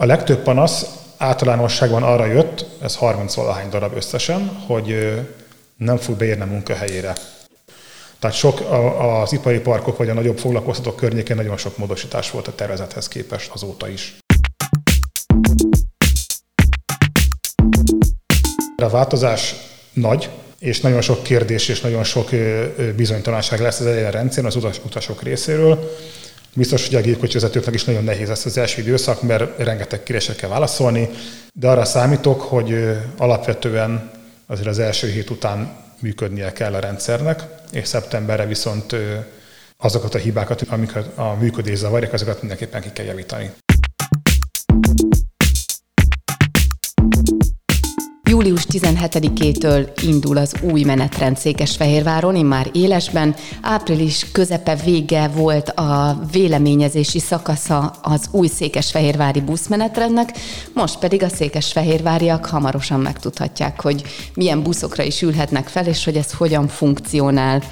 A legtöbb panasz általánosságban arra jött, ez 30 valahány darab összesen, hogy nem fog beérni a munkahelyére. Tehát sok az ipari parkok vagy a nagyobb foglalkoztatók környékén nagyon sok módosítás volt a tervezethez képest azóta is. A változás nagy, és nagyon sok kérdés és nagyon sok bizonytalanság lesz az elején a rendszeren az utasok részéről. Biztos, hogy a gépkocsivezetőknek is nagyon nehéz lesz az első időszak, mert rengeteg kérdésre kell válaszolni, de arra számítok, hogy alapvetően azért az első hét után működnie kell a rendszernek, és szeptemberre viszont azokat a hibákat, amiket a működés zavarják, azokat mindenképpen ki kell javítani. Július 17-től indul az új menetrend Székesfehérváron, immár élesben. Április közepe vége volt a véleményezési szakasza az új székesfehérvári buszmenetrendnek, most pedig a székesfehérváriak hamarosan megtudhatják, hogy milyen buszokra is ülhetnek fel, és hogy ez hogyan funkcionál.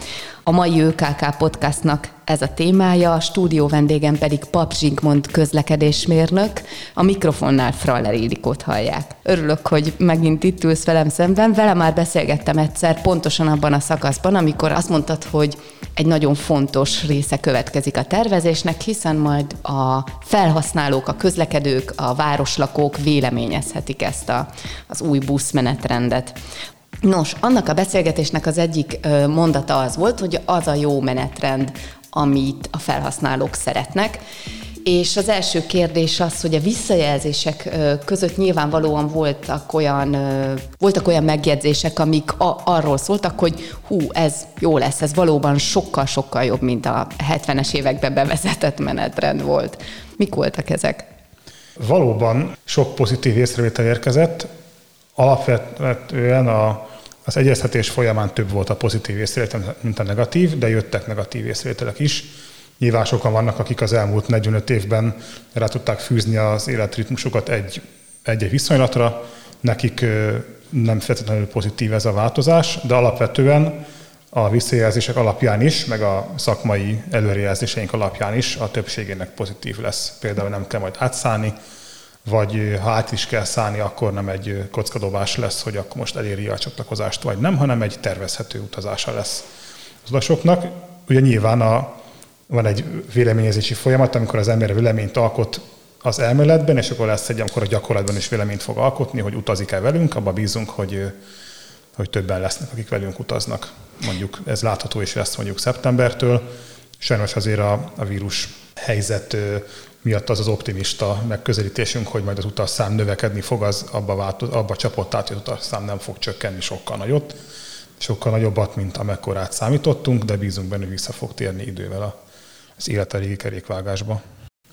A mai ÖKK podcastnak ez a témája, a stúdió vendégem pedig Pap Zsigmond közlekedésmérnök, a mikrofonnál Fraller Élikót hallják. Örülök, hogy megint itt ülsz velem szemben. Vele már beszélgettem egyszer, pontosan abban a szakaszban, amikor azt mondtad, hogy egy nagyon fontos része következik a tervezésnek, hiszen majd a felhasználók, a közlekedők, a városlakók véleményezhetik ezt a, az új buszmenetrendet. Nos, annak a beszélgetésnek az egyik mondata az volt, hogy az a jó menetrend, amit a felhasználók szeretnek. És az első kérdés az, hogy a visszajelzések között nyilvánvalóan voltak olyan, voltak olyan megjegyzések, amik arról szóltak, hogy hú, ez jó lesz, ez valóban sokkal-sokkal jobb, mint a 70-es években bevezetett menetrend volt. Mik voltak ezek? Valóban sok pozitív észrevétel érkezett. Alapvetően a az egyeztetés folyamán több volt a pozitív észrevétel, mint a negatív, de jöttek negatív észrevételek is. Nyilván sokan vannak, akik az elmúlt 45 évben rá tudták fűzni az életritmusukat egy, egy viszonylatra, nekik nem feltétlenül pozitív ez a változás, de alapvetően a visszajelzések alapján is, meg a szakmai előrejelzéseink alapján is a többségének pozitív lesz. Például nem kell majd átszállni, vagy ha át is kell szállni, akkor nem egy kockadobás lesz, hogy akkor most eléri a csatlakozást, vagy nem, hanem egy tervezhető utazása lesz az utasoknak. Ugye nyilván a, van egy véleményezési folyamat, amikor az ember véleményt alkot az elméletben, és akkor lesz egy, amikor a gyakorlatban is véleményt fog alkotni, hogy utazik-e velünk, abba bízunk, hogy, hogy többen lesznek, akik velünk utaznak. Mondjuk ez látható is lesz mondjuk szeptembertől. Sajnos azért a, a vírus helyzet miatt az az optimista megközelítésünk, hogy majd az utasszám növekedni fog, az abba, változ, abba csapott át, hogy az utasszám nem fog csökkenni sokkal nagyot, sokkal nagyobbat, mint amekkorát számítottunk, de bízunk benne, hogy vissza fog térni idővel az életeli kerékvágásba.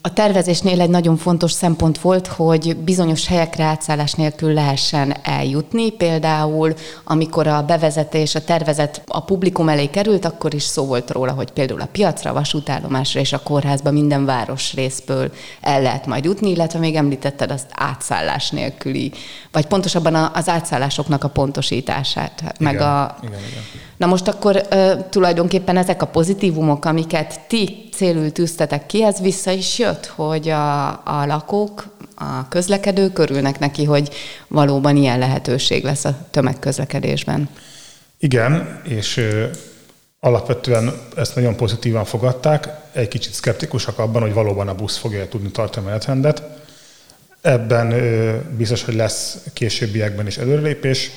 A tervezésnél egy nagyon fontos szempont volt, hogy bizonyos helyekre átszállás nélkül lehessen eljutni. Például, amikor a bevezetés, a tervezet a publikum elé került, akkor is szó volt róla, hogy például a piacra, a vasútállomásra és a kórházba minden város részből el lehet majd jutni, illetve még említetted azt átszállás nélküli, vagy pontosabban az átszállásoknak a pontosítását. Igen, meg a, igen, igen. Na most akkor tulajdonképpen ezek a pozitívumok, amiket ti célul tűztetek ki, ez vissza is jött, hogy a, a lakók, a közlekedők örülnek neki, hogy valóban ilyen lehetőség lesz a tömegközlekedésben. Igen, és ö, alapvetően ezt nagyon pozitívan fogadták, egy kicsit szkeptikusak abban, hogy valóban a busz fogja tudni tartani a menetrendet. Ebben ö, biztos, hogy lesz későbbiekben is előrelépés.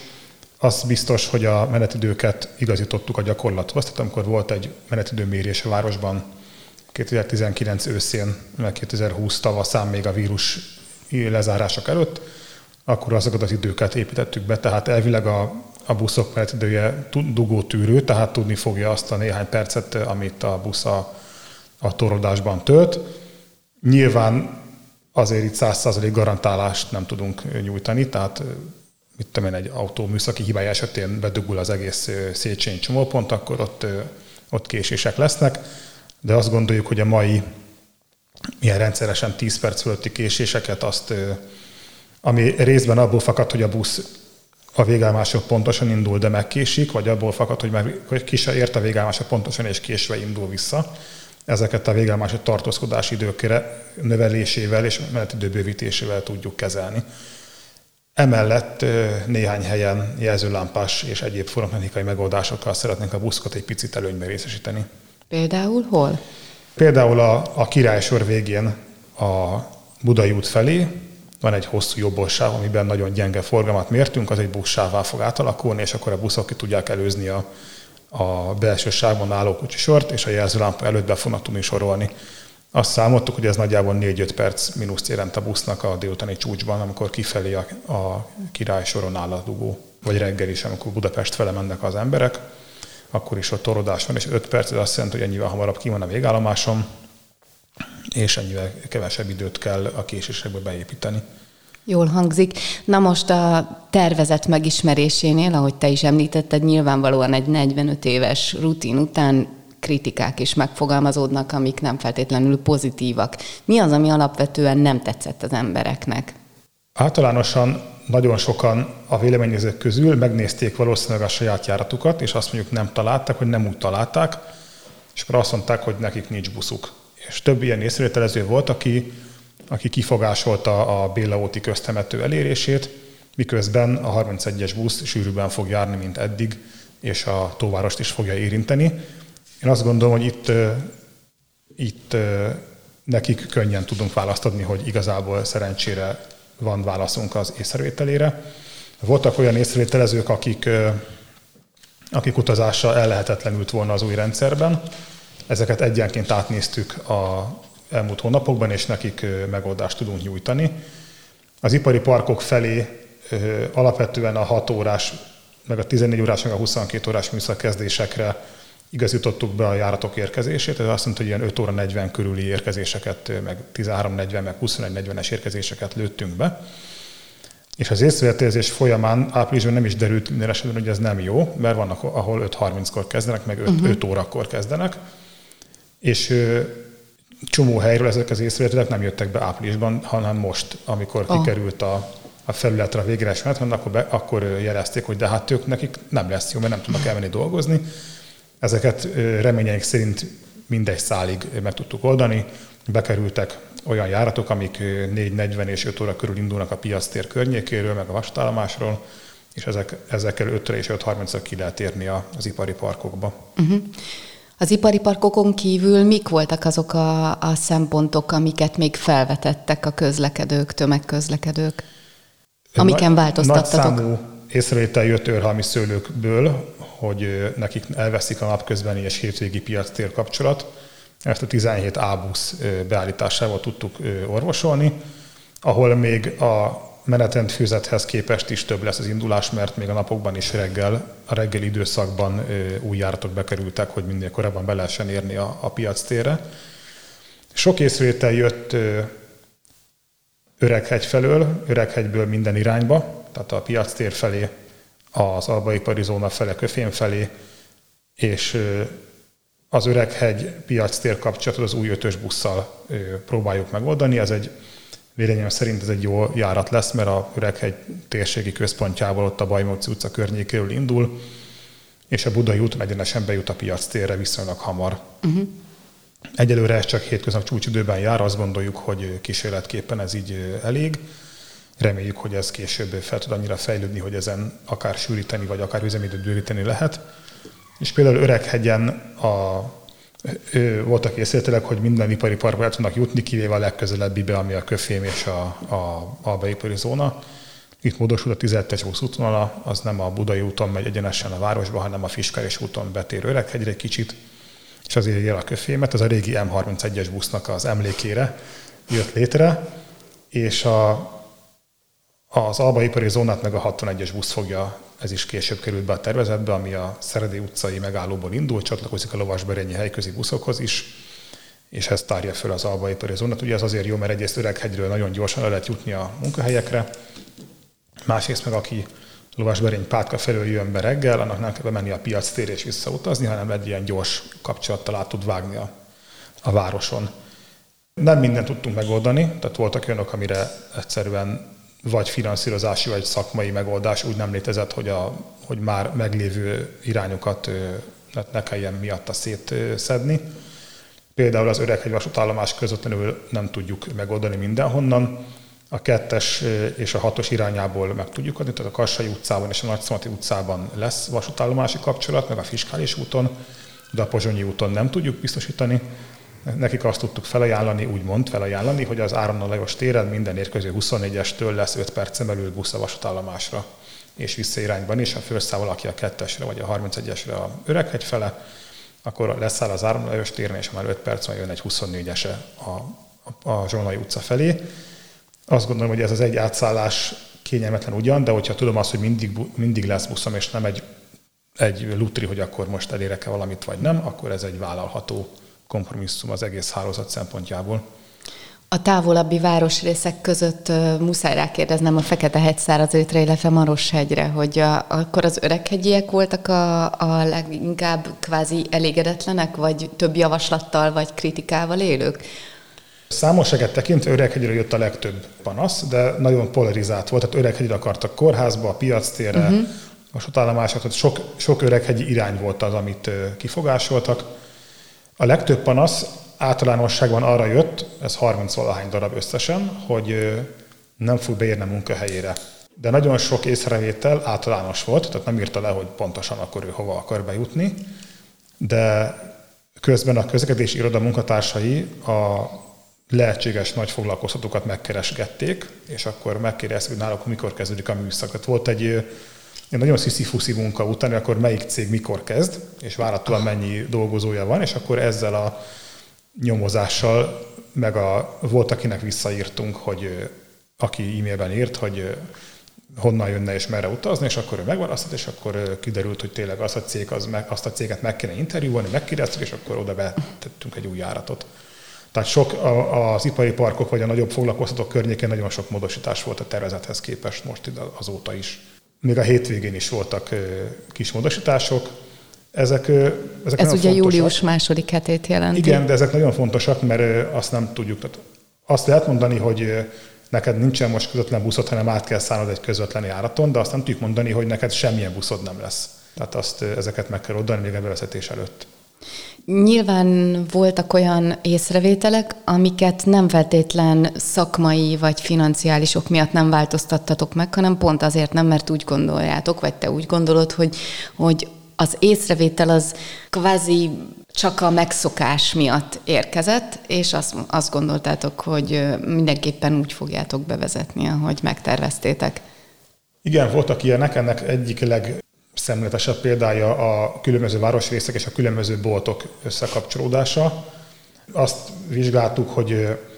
Az biztos, hogy a menetidőket igazítottuk a gyakorlathoz. Tehát amikor volt egy menetidőmérés a városban 2019 őszén, meg 2020 tavaszán még a vírus lezárások előtt, akkor azokat az időket építettük be, tehát elvileg a, a buszok menetidője dugó tűrő, tehát tudni fogja azt a néhány percet, amit a busz a, a torodásban tölt. Nyilván azért itt 100% garantálást nem tudunk nyújtani, tehát mit tudom én, egy autó műszaki hibája esetén bedugul az egész Széchenyi csomópont, akkor ott, ott késések lesznek, de azt gondoljuk, hogy a mai ilyen rendszeresen 10 perc fölötti késéseket azt, ami részben abból fakad, hogy a busz a végállomások pontosan indul, de megkésik, vagy abból fakad, hogy már ki se ért a végállomások pontosan és késve indul vissza. ezeket a végállomások tartózkodási időkre növelésével és menetidő bővítésével tudjuk kezelni. Emellett néhány helyen jelzőlámpás és egyéb forromtechnikai megoldásokkal szeretnénk a buszokat egy picit előnyben részesíteni. Például hol? Például a, a királysor végén a Budai út felé van egy hosszú jobbolsáv, amiben nagyon gyenge forgalmat mértünk, az egy buszsává fog átalakulni, és akkor a buszok ki tudják előzni a, a belső sávban álló kocsisort, és a jelzőlámpa előtt be fognak tudni sorolni. Azt számoltuk, hogy ez nagyjából 4-5 perc mínusz jelent a busznak a délutáni csúcsban, amikor kifelé a, a király soron áll a dugó, vagy reggel is, amikor Budapest fele mennek az emberek, akkor is ott torodás van, és 5 perc, ez azt jelenti, hogy ennyivel hamarabb ki van a végállomásom, és ennyivel kevesebb időt kell a késésekbe beépíteni. Jól hangzik. Na most a tervezet megismerésénél, ahogy te is említetted, nyilvánvalóan egy 45 éves rutin után kritikák is megfogalmazódnak, amik nem feltétlenül pozitívak. Mi az, ami alapvetően nem tetszett az embereknek? Általánosan nagyon sokan a véleményezők közül megnézték valószínűleg a saját járatukat, és azt mondjuk nem találták, hogy nem úgy találták, és akkor azt mondták, hogy nekik nincs buszuk. És több ilyen észrevételező volt, aki, aki kifogásolta a Béla óti köztemető elérését, miközben a 31-es busz sűrűbben fog járni, mint eddig, és a tóvárost is fogja érinteni. Én azt gondolom, hogy itt, itt nekik könnyen tudunk választ hogy igazából szerencsére van válaszunk az észrevételére. Voltak olyan észrevételezők, akik, akik utazása ellehetetlenült volna az új rendszerben. Ezeket egyenként átnéztük a elmúlt hónapokban, és nekik megoldást tudunk nyújtani. Az ipari parkok felé alapvetően a 6 órás, meg a 14 órás, meg a 22 órás műszakkezdésekre igazítottuk be a járatok érkezését, ez azt mondta, hogy ilyen 5 óra 40 körüli érkezéseket, meg 13.40, meg 21.40-es érkezéseket lőttünk be. És az észrevételezés folyamán áprilisban nem is derült minden esetben, hogy ez nem jó, mert vannak, ahol 5.30-kor kezdenek, meg 5, uh-huh. 5 órakor kezdenek. És ö, csomó helyről ezek az észrevételek nem jöttek be áprilisban, hanem most, amikor oh. kikerült a, a felületre a menet, akkor, be, akkor jelezték, hogy de hát ők nekik nem lesz jó, mert nem tudnak elmenni dolgozni Ezeket reményeink szerint mindegy szálig meg tudtuk oldani. Bekerültek olyan járatok, amik 4.40 és 5 óra körül indulnak a piactér környékéről, meg a vastállomásról, és ezek, ezekkel 5 és 5.30-ra ki lehet érni az ipari parkokba. Uh-huh. Az ipari parkokon kívül mik voltak azok a, a szempontok, amiket még felvetettek a közlekedők, tömegközlekedők, amiken változtattatok? Nagy számú észrevétel jött őrhalmi szőlőkből, hogy nekik elveszik a napközbeni és hétvégi piactér kapcsolat. Ezt a 17 ábusz beállításával tudtuk orvosolni, ahol még a menetrend fűzethez képest is több lesz az indulás, mert még a napokban is reggel, a reggeli időszakban új járatok bekerültek, hogy minél korábban be lehessen érni a, a piac térre. Sok észrevétel jött Öreghegy felől, Öreghegyből minden irányba, tehát a piac tér felé az albaipari zóna fele, Köfén felé, és az Öreghegy piac tér kapcsolatot az új ötös busszal próbáljuk megoldani. Ez egy véleményem szerint ez egy jó járat lesz, mert a Öreghegy térségi központjából ott a Bajmóci utca környékéről indul, és a Budai úton egyenesen bejut a piac térre viszonylag hamar. Uh-huh. Egyelőre ez csak hétköznap csúcsidőben jár, azt gondoljuk, hogy kísérletképpen ez így elég. Reméljük, hogy ez később fel tud annyira fejlődni, hogy ezen akár sűríteni, vagy akár üzemidőt bővíteni lehet. És például Öreghegyen a, ő, voltak észrevételek, hogy minden ipari parkba el tudnak jutni, kivéve a legközelebbibe, ami a Köfém és a, a albaipari zóna. Itt módosult a 17-es útvonala, az nem a Budai úton megy egyenesen a városba, hanem a Fiskárés úton betér Öreghegyre egy kicsit, és azért jel a Köfémet. Ez a régi M31-es busznak az emlékére jött létre, és a az albaipari zónát meg a 61-es busz fogja, ez is később került be a tervezetbe, ami a Szeredi utcai megállóból indul, csatlakozik a Lovasberényi helyközi buszokhoz is, és ez tárja föl az albaipari zónát. Ugye ez azért jó, mert egyrészt Öreghegyről nagyon gyorsan el lehet jutni a munkahelyekre, másrészt meg aki Lovasberény Pátka felől jön be reggel, annak nem kell bemenni a piac tér és visszautazni, hanem egy ilyen gyors kapcsolattal át tud vágni a, a városon. Nem mindent tudtunk megoldani, tehát voltak olyanok, amire egyszerűen vagy finanszírozási, vagy szakmai megoldás úgy nem létezett, hogy, a, hogy már meglévő irányokat ne kelljen miatta szétszedni. Például az Öreghegy vasútállomás közvetlenül nem tudjuk megoldani mindenhonnan, a kettes és a hatos irányából meg tudjuk adni, tehát a Kassai utcában és a Nagyszomati utcában lesz vasútállomási kapcsolat, meg a fiskális úton, de a Pozsonyi úton nem tudjuk biztosítani. Nekik azt tudtuk felajánlani, úgymond felajánlani, hogy az Áron Lajos téren minden érkező 24-estől lesz 5 percen belül busz a vasútállomásra és visszairányban is, ha felszáll valaki a kettesre vagy a 31-esre a Öreghegy fele, akkor leszáll az Áron Lajos téren, és már 5 perc van jön egy 24-ese a, a, a Zsolnai utca felé. Azt gondolom, hogy ez az egy átszállás kényelmetlen ugyan, de hogyha tudom azt, hogy mindig, mindig lesz buszom, és nem egy, egy lutri, hogy akkor most elérek-e valamit, vagy nem, akkor ez egy vállalható kompromisszum az egész hálózat szempontjából. A távolabbi városrészek között uh, muszáj rákérdeznem a Fekete-hegy szárazőtre, illetve Maroshegyre, hogy a, akkor az öreghegyiek voltak a, a leginkább kvázi elégedetlenek, vagy több javaslattal, vagy kritikával élők? Számosságet tekintve Öreghegyre jött a legtöbb panasz, de nagyon polarizált volt. Tehát Öreghegyre akartak kórházba, a piactérre, uh-huh. a sotállomásra, tehát sok, sok öreghegyi irány volt az, amit kifogásoltak. A legtöbb panasz általánosságban arra jött, ez 30 valahány darab összesen, hogy nem fog beérni a munkahelyére. De nagyon sok észrevétel általános volt, tehát nem írta le, hogy pontosan akkor ő hova akar bejutni, de közben a közlekedési iroda munkatársai a lehetséges nagy foglalkoztatókat megkeresgették, és akkor megkérdezték, hogy náluk mikor kezdődik a műszak. Tehát volt egy, egy nagyon sziszi munka után, akkor melyik cég mikor kezd, és várhatóan mennyi dolgozója van, és akkor ezzel a nyomozással, meg a, volt, akinek visszaírtunk, hogy aki e-mailben írt, hogy honnan jönne és merre utazni, és akkor ő megválasztott, és akkor kiderült, hogy tényleg az a cég, az meg, azt a céget meg kéne interjúolni, megkérdeztük, és akkor oda betettünk egy új járatot. Tehát sok az ipari parkok vagy a nagyobb foglalkoztatók környékén nagyon sok módosítás volt a tervezethez képest most azóta is. Még a hétvégén is voltak kis módosítások. Ezek, ezek Ez ugye fontosak. július második hetét jelenti. Igen, de ezek nagyon fontosak, mert azt nem tudjuk. Tehát azt lehet mondani, hogy neked nincsen most közvetlen buszod, hanem át kell szállnod egy közvetlen járaton, de azt nem tudjuk mondani, hogy neked semmilyen buszod nem lesz. Tehát azt, ezeket meg kell oldani még a bevezetés előtt. Nyilván voltak olyan észrevételek, amiket nem feltétlen szakmai vagy financiális ok miatt nem változtattatok meg, hanem pont azért nem, mert úgy gondoljátok, vagy te úgy gondolod, hogy, hogy az észrevétel az kvázi csak a megszokás miatt érkezett, és azt, azt gondoltátok, hogy mindenképpen úgy fogjátok bevezetni, ahogy megterveztétek. Igen, voltak ilyenek, ennek egyik leg szemletesebb példája a különböző városrészek és a különböző boltok összekapcsolódása. Azt vizsgáltuk, hogy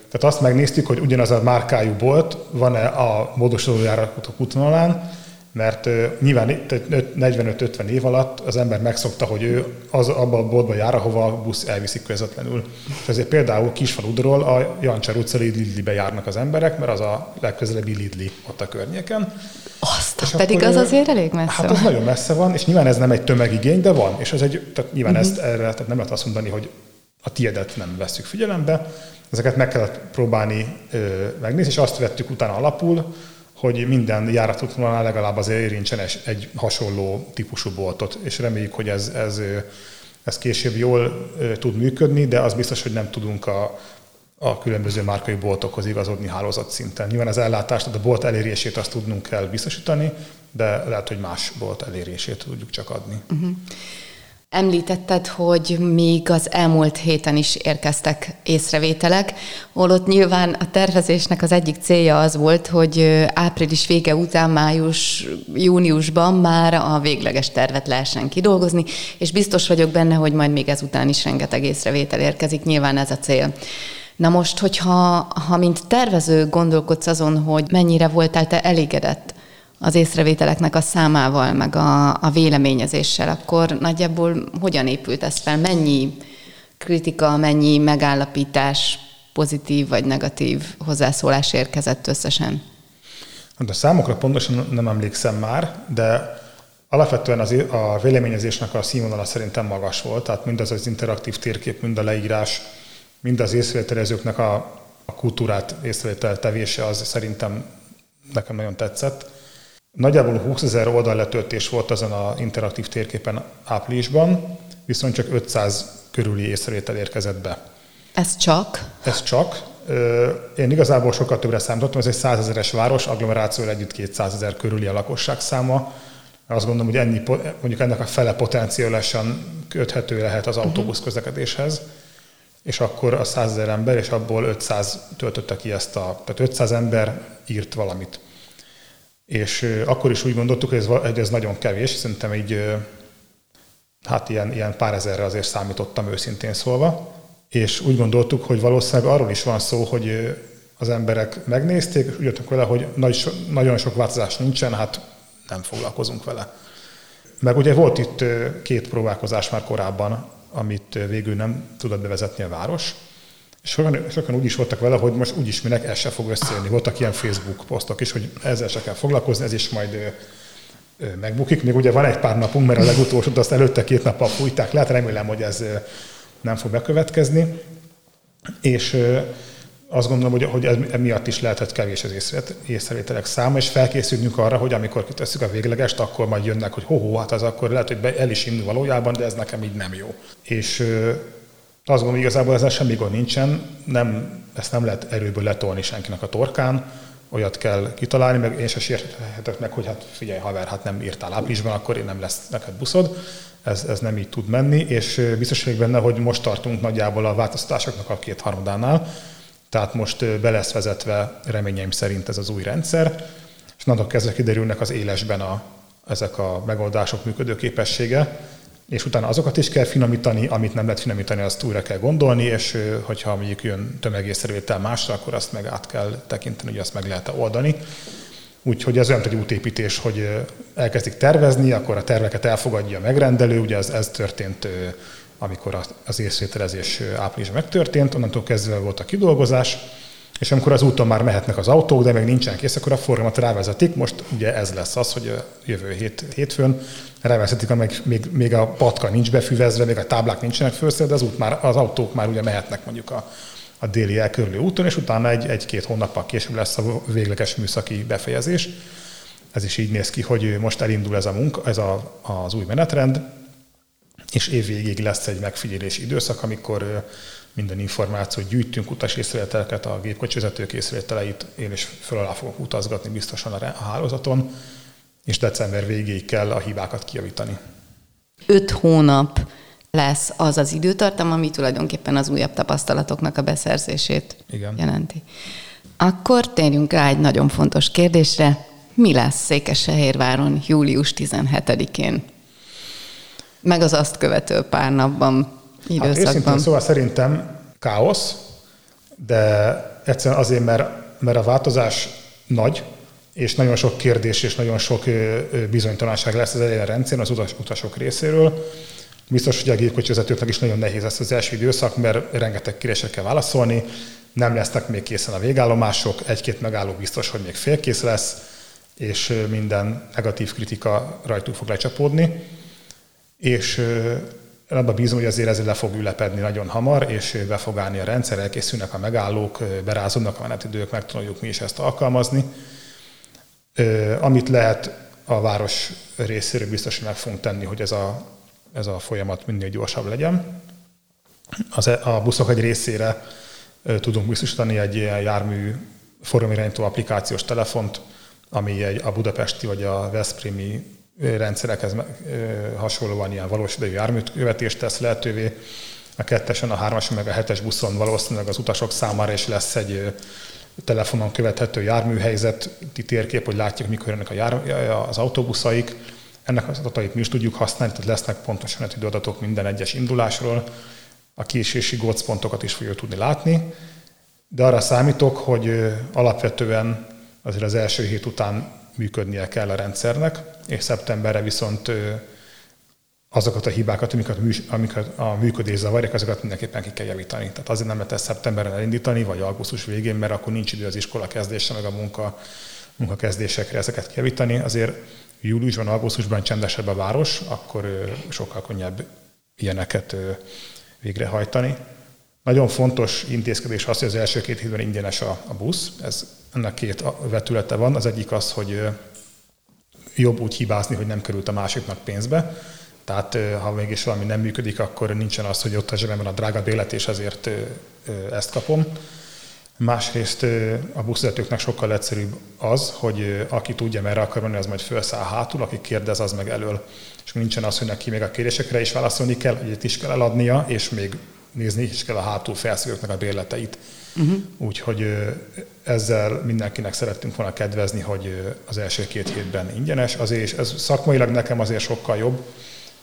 tehát azt megnéztük, hogy ugyanaz a márkájú bolt van-e a módosító járatok útvonalán, mert nyilván 45-50 év alatt az ember megszokta, hogy ő az abba a boltba jár, ahova a busz elviszik közvetlenül. És ezért például Kisfaludról a Jancsár utcai Lidlibe járnak az emberek, mert az a legközelebbi Lidli ott a környéken. Azt, és pedig az azért elég messze Hát az nagyon messze van, és nyilván ez nem egy tömegigény, de van. És ez egy, tehát nyilván uh-huh. ezt erre, tehát nem lehet azt mondani, hogy a tiedet nem veszük figyelembe. Ezeket meg kellett próbálni ö, megnézni, és azt vettük utána alapul, hogy minden járatútvonalnál legalább azért érintsen egy hasonló típusú boltot, és reméljük, hogy ez, ez, ez később jól tud működni, de az biztos, hogy nem tudunk a, a különböző márkai boltokhoz igazodni hálózat szinten. Nyilván az ellátást, a bolt elérését azt tudnunk kell biztosítani, de lehet, hogy más bolt elérését tudjuk csak adni. Uh-huh. Említetted, hogy még az elmúlt héten is érkeztek észrevételek, holott nyilván a tervezésnek az egyik célja az volt, hogy április vége után, május, júniusban már a végleges tervet lehessen kidolgozni, és biztos vagyok benne, hogy majd még ezután is rengeteg észrevétel érkezik, nyilván ez a cél. Na most, hogyha ha mint tervező gondolkodsz azon, hogy mennyire voltál te elégedett az észrevételeknek a számával, meg a, a véleményezéssel, akkor nagyjából hogyan épült ez fel? Mennyi kritika, mennyi megállapítás, pozitív vagy negatív hozzászólás érkezett összesen? Hát a számokra pontosan nem emlékszem már, de alapvetően az, a véleményezésnek a színvonala szerintem magas volt, tehát mindaz az interaktív térkép, mind a leírás, mind az észrevételezőknek a, a kultúrát észrevétel tevése az szerintem nekem nagyon tetszett. Nagyjából 20 ezer oldal letöltés volt azon a interaktív térképen áprilisban, viszont csak 500 körüli észrevétel érkezett be. Ez csak? Ez csak. Én igazából sokkal többre számítottam, ez egy százezeres város, agglomerációval együtt 200 ezer körüli a lakosság száma. Azt gondolom, hogy ennyi, mondjuk ennek a fele potenciálisan köthető lehet az autóbusz mhm. közlekedéshez, és akkor a 100 ezer ember, és abból 500 töltötte ki ezt a, tehát 500 ember írt valamit. És akkor is úgy gondoltuk, hogy ez, ez nagyon kevés, szerintem így hát ilyen, ilyen pár ezerre azért számítottam őszintén szólva, és úgy gondoltuk, hogy valószínűleg arról is van szó, hogy az emberek megnézték, és úgy jöttek vele, hogy nagy, nagyon sok változás nincsen, hát nem foglalkozunk vele. Meg ugye volt itt két próbálkozás már korábban, amit végül nem tudott bevezetni a város, sokan, sokan úgy is voltak vele, hogy most úgyis minek ez se fog összejönni. Voltak ilyen Facebook posztok is, hogy ezzel se kell foglalkozni, ez is majd megbukik. Még ugye van egy pár napunk, mert a legutolsó, azt előtte két nappal fújták le, hát remélem, hogy ez nem fog bekövetkezni. És azt gondolom, hogy, hogy emiatt is lehetett kevés az észrevételek száma, és felkészüljünk arra, hogy amikor kitesszük a véglegest, akkor majd jönnek, hogy ho, hát az akkor lehet, hogy el is indul valójában, de ez nekem így nem jó. És azt gondolom, igazából ezzel semmi gond nincsen, nem, ezt nem lehet erőből letolni senkinek a torkán, olyat kell kitalálni, meg én sem sérthetek meg, hogy hát figyelj haver, hát nem írtál áprilisban, akkor én nem lesz neked buszod. Ez, ez nem így tud menni, és biztos vagyok benne, hogy most tartunk nagyjából a változtatásoknak a két harmadánál, tehát most be lesz vezetve reményeim szerint ez az új rendszer, és nagyon kezdve kiderülnek az élesben a, ezek a megoldások működőképessége, és utána azokat is kell finomítani, amit nem lehet finomítani, azt újra kell gondolni, és hogyha mondjuk jön tömegészrevétel másra, akkor azt meg át kell tekinteni, hogy azt meg lehet oldani. Úgyhogy ez olyan egy útépítés, hogy elkezdik tervezni, akkor a terveket elfogadja a megrendelő, ugye ez, ez történt, amikor az észvételezés áprilisban megtörtént, onnantól kezdve volt a kidolgozás, és amikor az úton már mehetnek az autók, de még nincsen kész, akkor a forgalmat rávezetik. Most ugye ez lesz az, hogy a jövő hét, hétfőn rávezetik, amíg még, még a patka nincs befüvezve, még a táblák nincsenek felszerelve, de az, út már, az autók már ugye mehetnek mondjuk a, a déli elkörülő úton, és utána egy, egy-két hónappal később lesz a végleges műszaki befejezés. Ez is így néz ki, hogy most elindul ez a munka, ez a, az új menetrend, és évvégig lesz egy megfigyelési időszak, amikor minden információt gyűjtünk, utas észrevételeket, a gépkocsi vezetők észrevételeit én is föl alá fogok utazgatni biztosan a hálózaton, és december végéig kell a hibákat kijavítani. Öt hónap lesz az az időtartam, ami tulajdonképpen az újabb tapasztalatoknak a beszerzését Igen. jelenti. Akkor térjünk rá egy nagyon fontos kérdésre. Mi lesz Székesfehérváron július 17-én? Meg az azt követő pár napban időszakban. Hát szóval szerintem káosz, de egyszerűen azért, mert, mert a változás nagy, és nagyon sok kérdés és nagyon sok bizonytalanság lesz az elején rendszeren az utas, utasok részéről. Biztos, hogy a gépkocsivezetőknek is nagyon nehéz lesz az első időszak, mert rengeteg kérdésre kell válaszolni, nem lesznek még készen a végállomások, egy-két megálló biztos, hogy még félkész lesz, és minden negatív kritika rajtuk fog lecsapódni. És abban bízom, hogy azért ez le fog ülepedni nagyon hamar, és be fog állni a rendszer, elkészülnek a megállók, berázódnak a menetidők, megtanuljuk mi is ezt alkalmazni. Amit lehet a város részéről biztos, hogy meg fogunk tenni, hogy ez a, ez a folyamat minél gyorsabb legyen. Az, e, a buszok egy részére tudunk biztosítani egy ilyen jármű forgalmirányító applikációs telefont, ami egy, a budapesti vagy a Veszprémi rendszerekhez hasonlóan ilyen valós idejű járműkövetést tesz lehetővé. A kettesen, a hármas meg a hetes buszon valószínűleg az utasok számára is lesz egy telefonon követhető járműhelyzeti térkép, hogy látjuk, mikor jönnek a jár, az autóbuszaik. Ennek az adatait mi is tudjuk használni, tehát lesznek pontosan adatok minden egyes indulásról. A késési gócpontokat is fogjuk tudni látni. De arra számítok, hogy alapvetően azért az első hét után működnie kell a rendszernek, és szeptemberre viszont azokat a hibákat, amiket, a működés zavarják, azokat mindenképpen ki kell javítani. Tehát azért nem lehet ezt szeptemberben elindítani, vagy augusztus végén, mert akkor nincs idő az iskola kezdése, meg a munka, munka kezdésekre ezeket javítani. Azért júliusban, augusztusban csendesebb a város, akkor sokkal könnyebb ilyeneket végrehajtani. Nagyon fontos intézkedés az, hogy az első két hétben ingyenes a, a busz. Ez, ennek két vetülete van. Az egyik az, hogy jobb úgy hibázni, hogy nem került a másiknak pénzbe. Tehát ha mégis valami nem működik, akkor nincsen az, hogy ott a zsebemben a drága bélet, és ezért ezt kapom. Másrészt a buszvezetőknek sokkal egyszerűbb az, hogy aki tudja, merre akar menni, az majd felszáll hátul, aki kérdez, az meg elől. És nincsen az, hogy neki még a kérésekre is válaszolni kell, hogy itt is kell eladnia, és még nézni is kell a hátul felszívőknek a bérleteit. Uh-huh. Úgyhogy ezzel mindenkinek szerettünk volna kedvezni, hogy az első két hétben ingyenes. Azért ez szakmailag nekem azért sokkal jobb,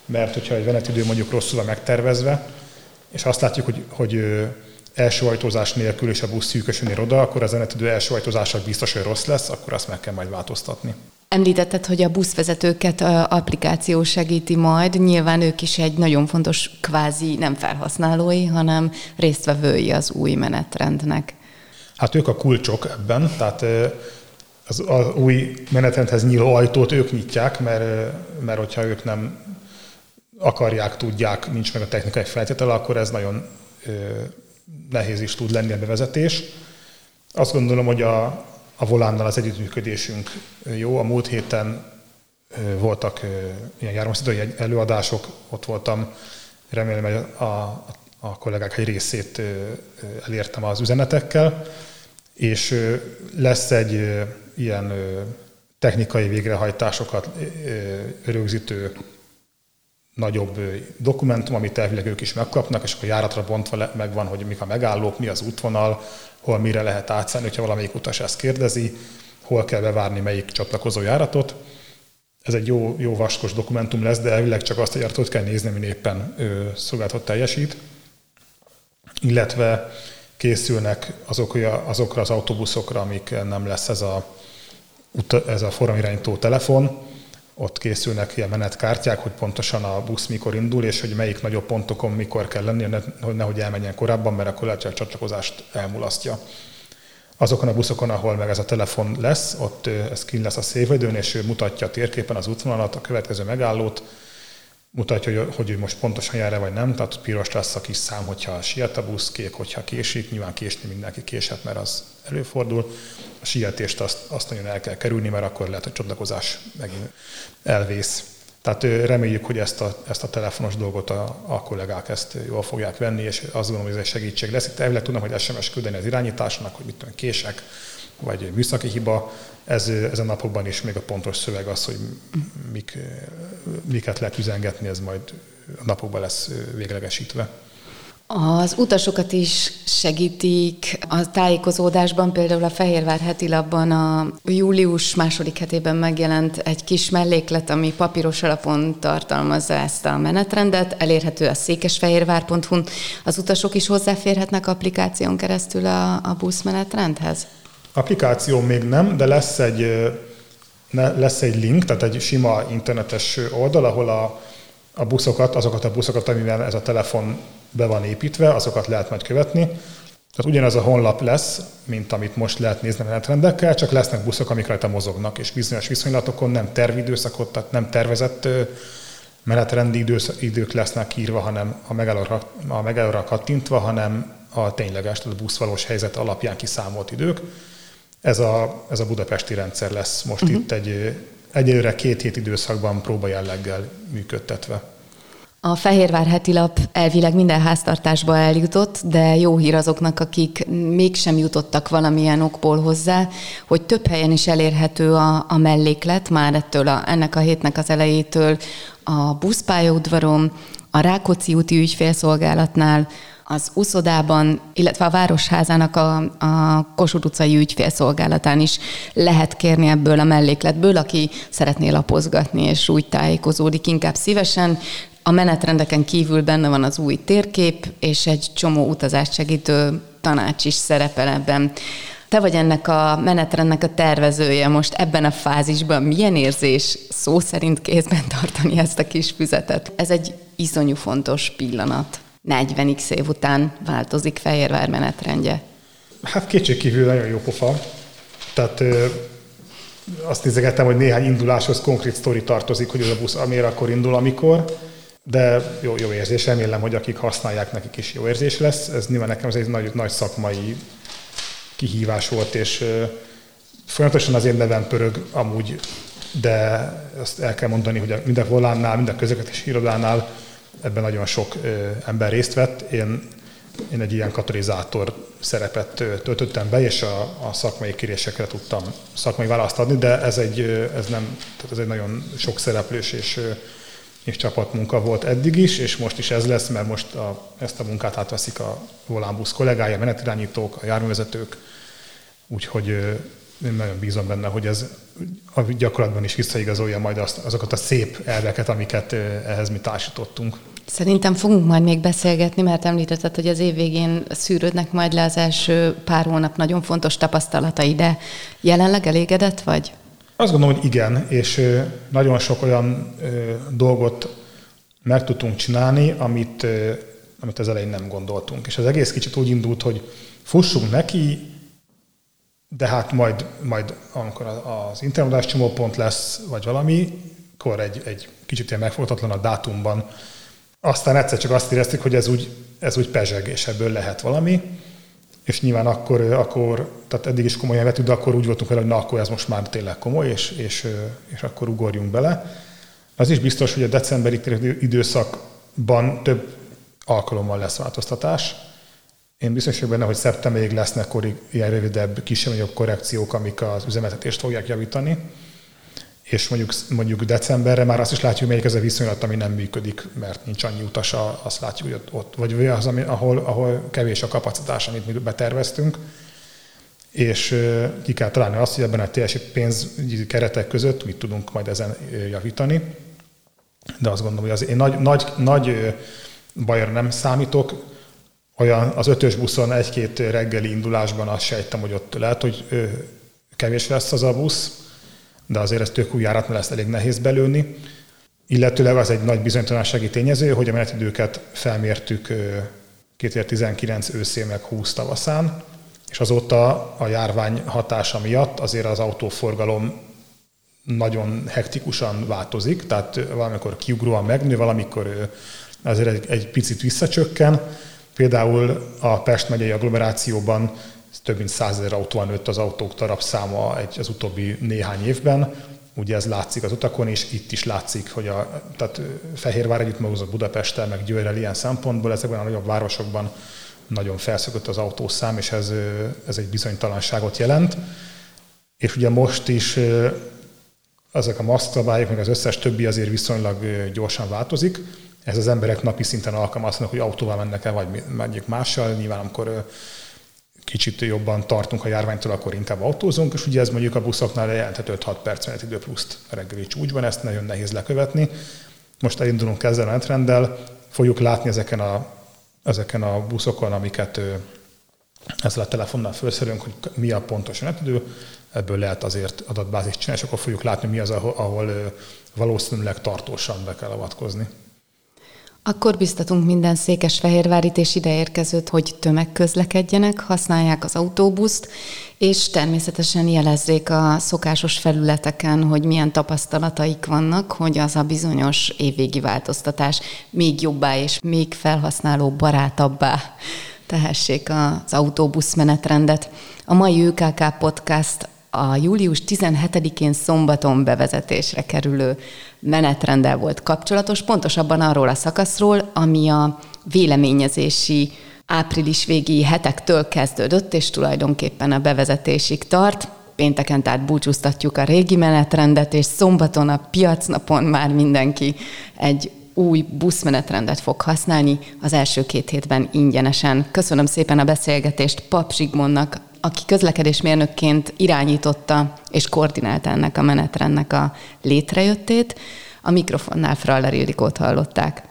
mert hogyha egy venetidő mondjuk rosszul van megtervezve, és azt látjuk, hogy, hogy első ajtózás nélkül és a busz szűkösön ér oda, akkor az venetidő első ajtózásak biztos, hogy rossz lesz, akkor azt meg kell majd változtatni. Említetted, hogy a buszvezetőket a applikáció segíti majd. Nyilván ők is egy nagyon fontos kvázi nem felhasználói, hanem résztvevői az új menetrendnek. Hát ők a kulcsok ebben, tehát az, az új menetrendhez nyíló ajtót ők nyitják, mert, mert hogyha ők nem akarják, tudják, nincs meg a technikai feltétele, akkor ez nagyon nehéz is tud lenni a bevezetés. Azt gondolom, hogy a, a volánnal az együttműködésünk jó. A múlt héten voltak ilyen járműszidai előadások, ott voltam, remélem, hogy a, a kollégák egy részét elértem az üzenetekkel, és lesz egy ilyen technikai végrehajtásokat rögzítő nagyobb dokumentum, amit elvileg ők is megkapnak, és akkor járatra bontva megvan, hogy mik a megállók, mi az útvonal, hol mire lehet átszállni, hogyha valamelyik utas ezt kérdezi, hol kell bevárni melyik csatlakozó járatot. Ez egy jó, jó vaskos dokumentum lesz, de elvileg csak azt a járatot kell nézni, ami éppen szolgáltat teljesít. Illetve készülnek azok, azokra az autóbuszokra, amik nem lesz ez a, ez a forramirányító telefon, ott készülnek ilyen menetkártyák, hogy pontosan a busz mikor indul, és hogy melyik nagyobb pontokon mikor kell lenni, hogy nehogy elmenjen korábban, mert akkor lehet, hogy a csatlakozást elmulasztja. Azokon a buszokon, ahol meg ez a telefon lesz, ott ez kint lesz a szévedőn, és ő mutatja a térképen az útvonalat, a következő megállót, mutatja, hogy, hogy ő most pontosan jár vagy nem, tehát piros lesz a kis szám, hogyha siet a busz, kék, hogyha késik, nyilván késni mindenki késhet, mert az előfordul. A sietést azt, azt nagyon el kell kerülni, mert akkor lehet, hogy csatlakozás megint elvész. Tehát reméljük, hogy ezt a, ezt a telefonos dolgot a, a kollégák ezt jól fogják venni, és azt gondolom, hogy ez egy segítség lesz. Itt elvileg tudnak, hogy SMS küldeni az irányításnak, hogy mit tudom, kések, vagy műszaki hiba. Ez, ezen napokban is még a pontos szöveg az, hogy mik, miket lehet üzengetni, ez majd a napokban lesz véglegesítve. Az utasokat is segítik a tájékozódásban, például a Fehérvár heti labban a július második hetében megjelent egy kis melléklet, ami papíros alapon tartalmazza ezt a menetrendet, elérhető a székesfehérvár.hu. Az utasok is hozzáférhetnek applikáción keresztül a, a buszmenetrendhez? Applikáció még nem, de lesz egy, lesz egy link, tehát egy sima internetes oldal, ahol a, a buszokat, azokat a buszokat, amivel ez a telefon be van építve, azokat lehet majd követni. Tehát ugyanaz a honlap lesz, mint amit most lehet nézni menetrendekkel, csak lesznek buszok, amik rajta mozognak, és bizonyos viszonylatokon nem tervidőszakot, tehát nem tervezett menetrendi idők lesznek írva, hanem a megállóra, a megállóra kattintva, hanem a tényleges, tehát a busz valós helyzet alapján kiszámolt idők. Ez a, ez a budapesti rendszer lesz most uh-huh. itt egy egyelőre két hét időszakban próba jelleggel működtetve. A Fehérvár heti lap elvileg minden háztartásba eljutott, de jó hír azoknak, akik mégsem jutottak valamilyen okból hozzá, hogy több helyen is elérhető a, a melléklet, már ettől a, ennek a hétnek az elejétől a buszpályaudvaron, a Rákóczi úti ügyfélszolgálatnál, az úszodában, illetve a Városházának a, a Kossuth utcai ügyfélszolgálatán is lehet kérni ebből a mellékletből, aki szeretné lapozgatni és úgy tájékozódik inkább szívesen. A menetrendeken kívül benne van az új térkép, és egy csomó utazást segítő tanács is szerepel ebben. Te vagy ennek a menetrendnek a tervezője most ebben a fázisban. Milyen érzés szó szerint kézben tartani ezt a kis füzetet? Ez egy iszonyú fontos pillanat. 40x év után változik Fehérvár menetrendje? Hát kétségkívül nagyon jó pofa. Tehát ö, azt nézegettem, hogy néhány induláshoz konkrét sztori tartozik, hogy az a busz amire akkor indul, amikor, de jó, jó érzés, remélem, hogy akik használják, nekik is jó érzés lesz. Ez nyilván nekem ez egy nagy, nagy szakmai kihívás volt, és ö, folyamatosan az én nevem pörög amúgy de azt el kell mondani, hogy minden volánnál, minden közlekedési irodánál ebben nagyon sok ember részt vett. Én, én egy ilyen katalizátor szerepet töltöttem be, és a, a szakmai kérésekre tudtam szakmai választ adni, de ez egy, ez nem, tehát ez egy nagyon sok szereplős és, és csapatmunka volt eddig is, és most is ez lesz, mert most a, ezt a munkát átveszik a Volánbusz kollégája, a menetirányítók, a járművezetők, úgyhogy én nagyon bízom benne, hogy ez a gyakorlatban is visszaigazolja majd azt, azokat a szép elveket, amiket ehhez mi társítottunk. Szerintem fogunk majd még beszélgetni, mert említetted, hogy az év végén szűrődnek majd le az első pár hónap nagyon fontos tapasztalatai, de jelenleg elégedett vagy? Azt gondolom, hogy igen, és nagyon sok olyan dolgot meg tudtunk csinálni, amit, amit az elején nem gondoltunk. És az egész kicsit úgy indult, hogy fussunk neki, de hát majd, majd amikor az internetás csomópont lesz, vagy valami, akkor egy, egy kicsit ilyen megfoghatatlan a dátumban. Aztán egyszer csak azt éreztük, hogy ez úgy, ez úgy pezseg, és ebből lehet valami. És nyilván akkor, akkor tehát eddig is komolyan vettük, de akkor úgy voltunk vele, hogy na, akkor ez most már tényleg komoly, és, és, és akkor ugorjunk bele. Az is biztos, hogy a decemberi időszakban több alkalommal lesz változtatás én biztos vagyok benne, hogy szeptemberig lesznek ilyen rövidebb, kisebb korrekciók, amik az üzemeltetést fogják javítani. És mondjuk, mondjuk decemberre már azt is látjuk, melyik ez a viszonylat, ami nem működik, mert nincs annyi utasa, azt látjuk, hogy ott, vagy az, ami, ahol, ahol kevés a kapacitás, amit mi beterveztünk. És ki kell találni azt, hogy ebben a teljes pénzügyi keretek között mit tudunk majd ezen javítani. De azt gondolom, hogy az én nagy, nagy, nagy bajra nem számítok, olyan az ötös buszon egy-két reggeli indulásban azt sejtem, hogy ott lehet, hogy kevés lesz az a busz, de azért ez tök új járat, mert lesz elég nehéz belőni. Illetőleg az egy nagy bizonytalansági tényező, hogy a menetidőket felmértük 2019 őszén meg 20 tavaszán, és azóta a járvány hatása miatt azért az autóforgalom nagyon hektikusan változik, tehát valamikor kiugróan megnő, valamikor azért egy, egy picit visszacsökken, Például a Pest megyei agglomerációban több mint százezer autóan nőtt az autók darabszáma egy, az utóbbi néhány évben. Ugye ez látszik az utakon, és itt is látszik, hogy a, tehát Fehérvár együtt meghozott Budapesttel, meg Győrrel ilyen szempontból, ezekben a nagyobb városokban nagyon felszökött az autószám, és ez, ez egy bizonytalanságot jelent. És ugye most is ezek a maszkszabályok, meg az összes többi azért viszonylag gyorsan változik ez az emberek napi szinten alkalmaznak, hogy autóval mennek el, vagy megyek mással. Nyilván, amikor kicsit jobban tartunk a járványtól, akkor inkább autózunk, és ugye ez mondjuk a buszoknál jelenthet 5-6 perc idő pluszt reggeli csúcsban, ezt nagyon nehéz lekövetni. Most elindulunk ezzel a mentrenddel, fogjuk látni ezeken a, ezeken a buszokon, amiket ezzel a telefonnal felszerünk, hogy mi a pontos menetidő, ebből lehet azért adatbázis csinálni, és akkor fogjuk látni, mi az, ahol, ahol valószínűleg tartósan be kell avatkozni. Akkor biztatunk minden Székesfehérvárit és ideérkezőt, hogy tömegközlekedjenek, használják az autóbuszt, és természetesen jelezzék a szokásos felületeken, hogy milyen tapasztalataik vannak, hogy az a bizonyos évvégi változtatás még jobbá és még felhasználó barátabbá tehessék az autóbusz menetrendet. A mai ÖKK podcast a július 17-én szombaton bevezetésre kerülő menetrenddel volt kapcsolatos, pontosabban arról a szakaszról, ami a véleményezési április végi hetektől kezdődött, és tulajdonképpen a bevezetésig tart. Pénteken tehát búcsúztatjuk a régi menetrendet, és szombaton a piacnapon már mindenki egy új buszmenetrendet fog használni az első két hétben ingyenesen. Köszönöm szépen a beszélgetést Pap Zsigmonnak, aki közlekedésmérnökként irányította és koordinálta ennek a menetrendnek a létrejöttét. A mikrofonnál Fraller Ildikót hallották.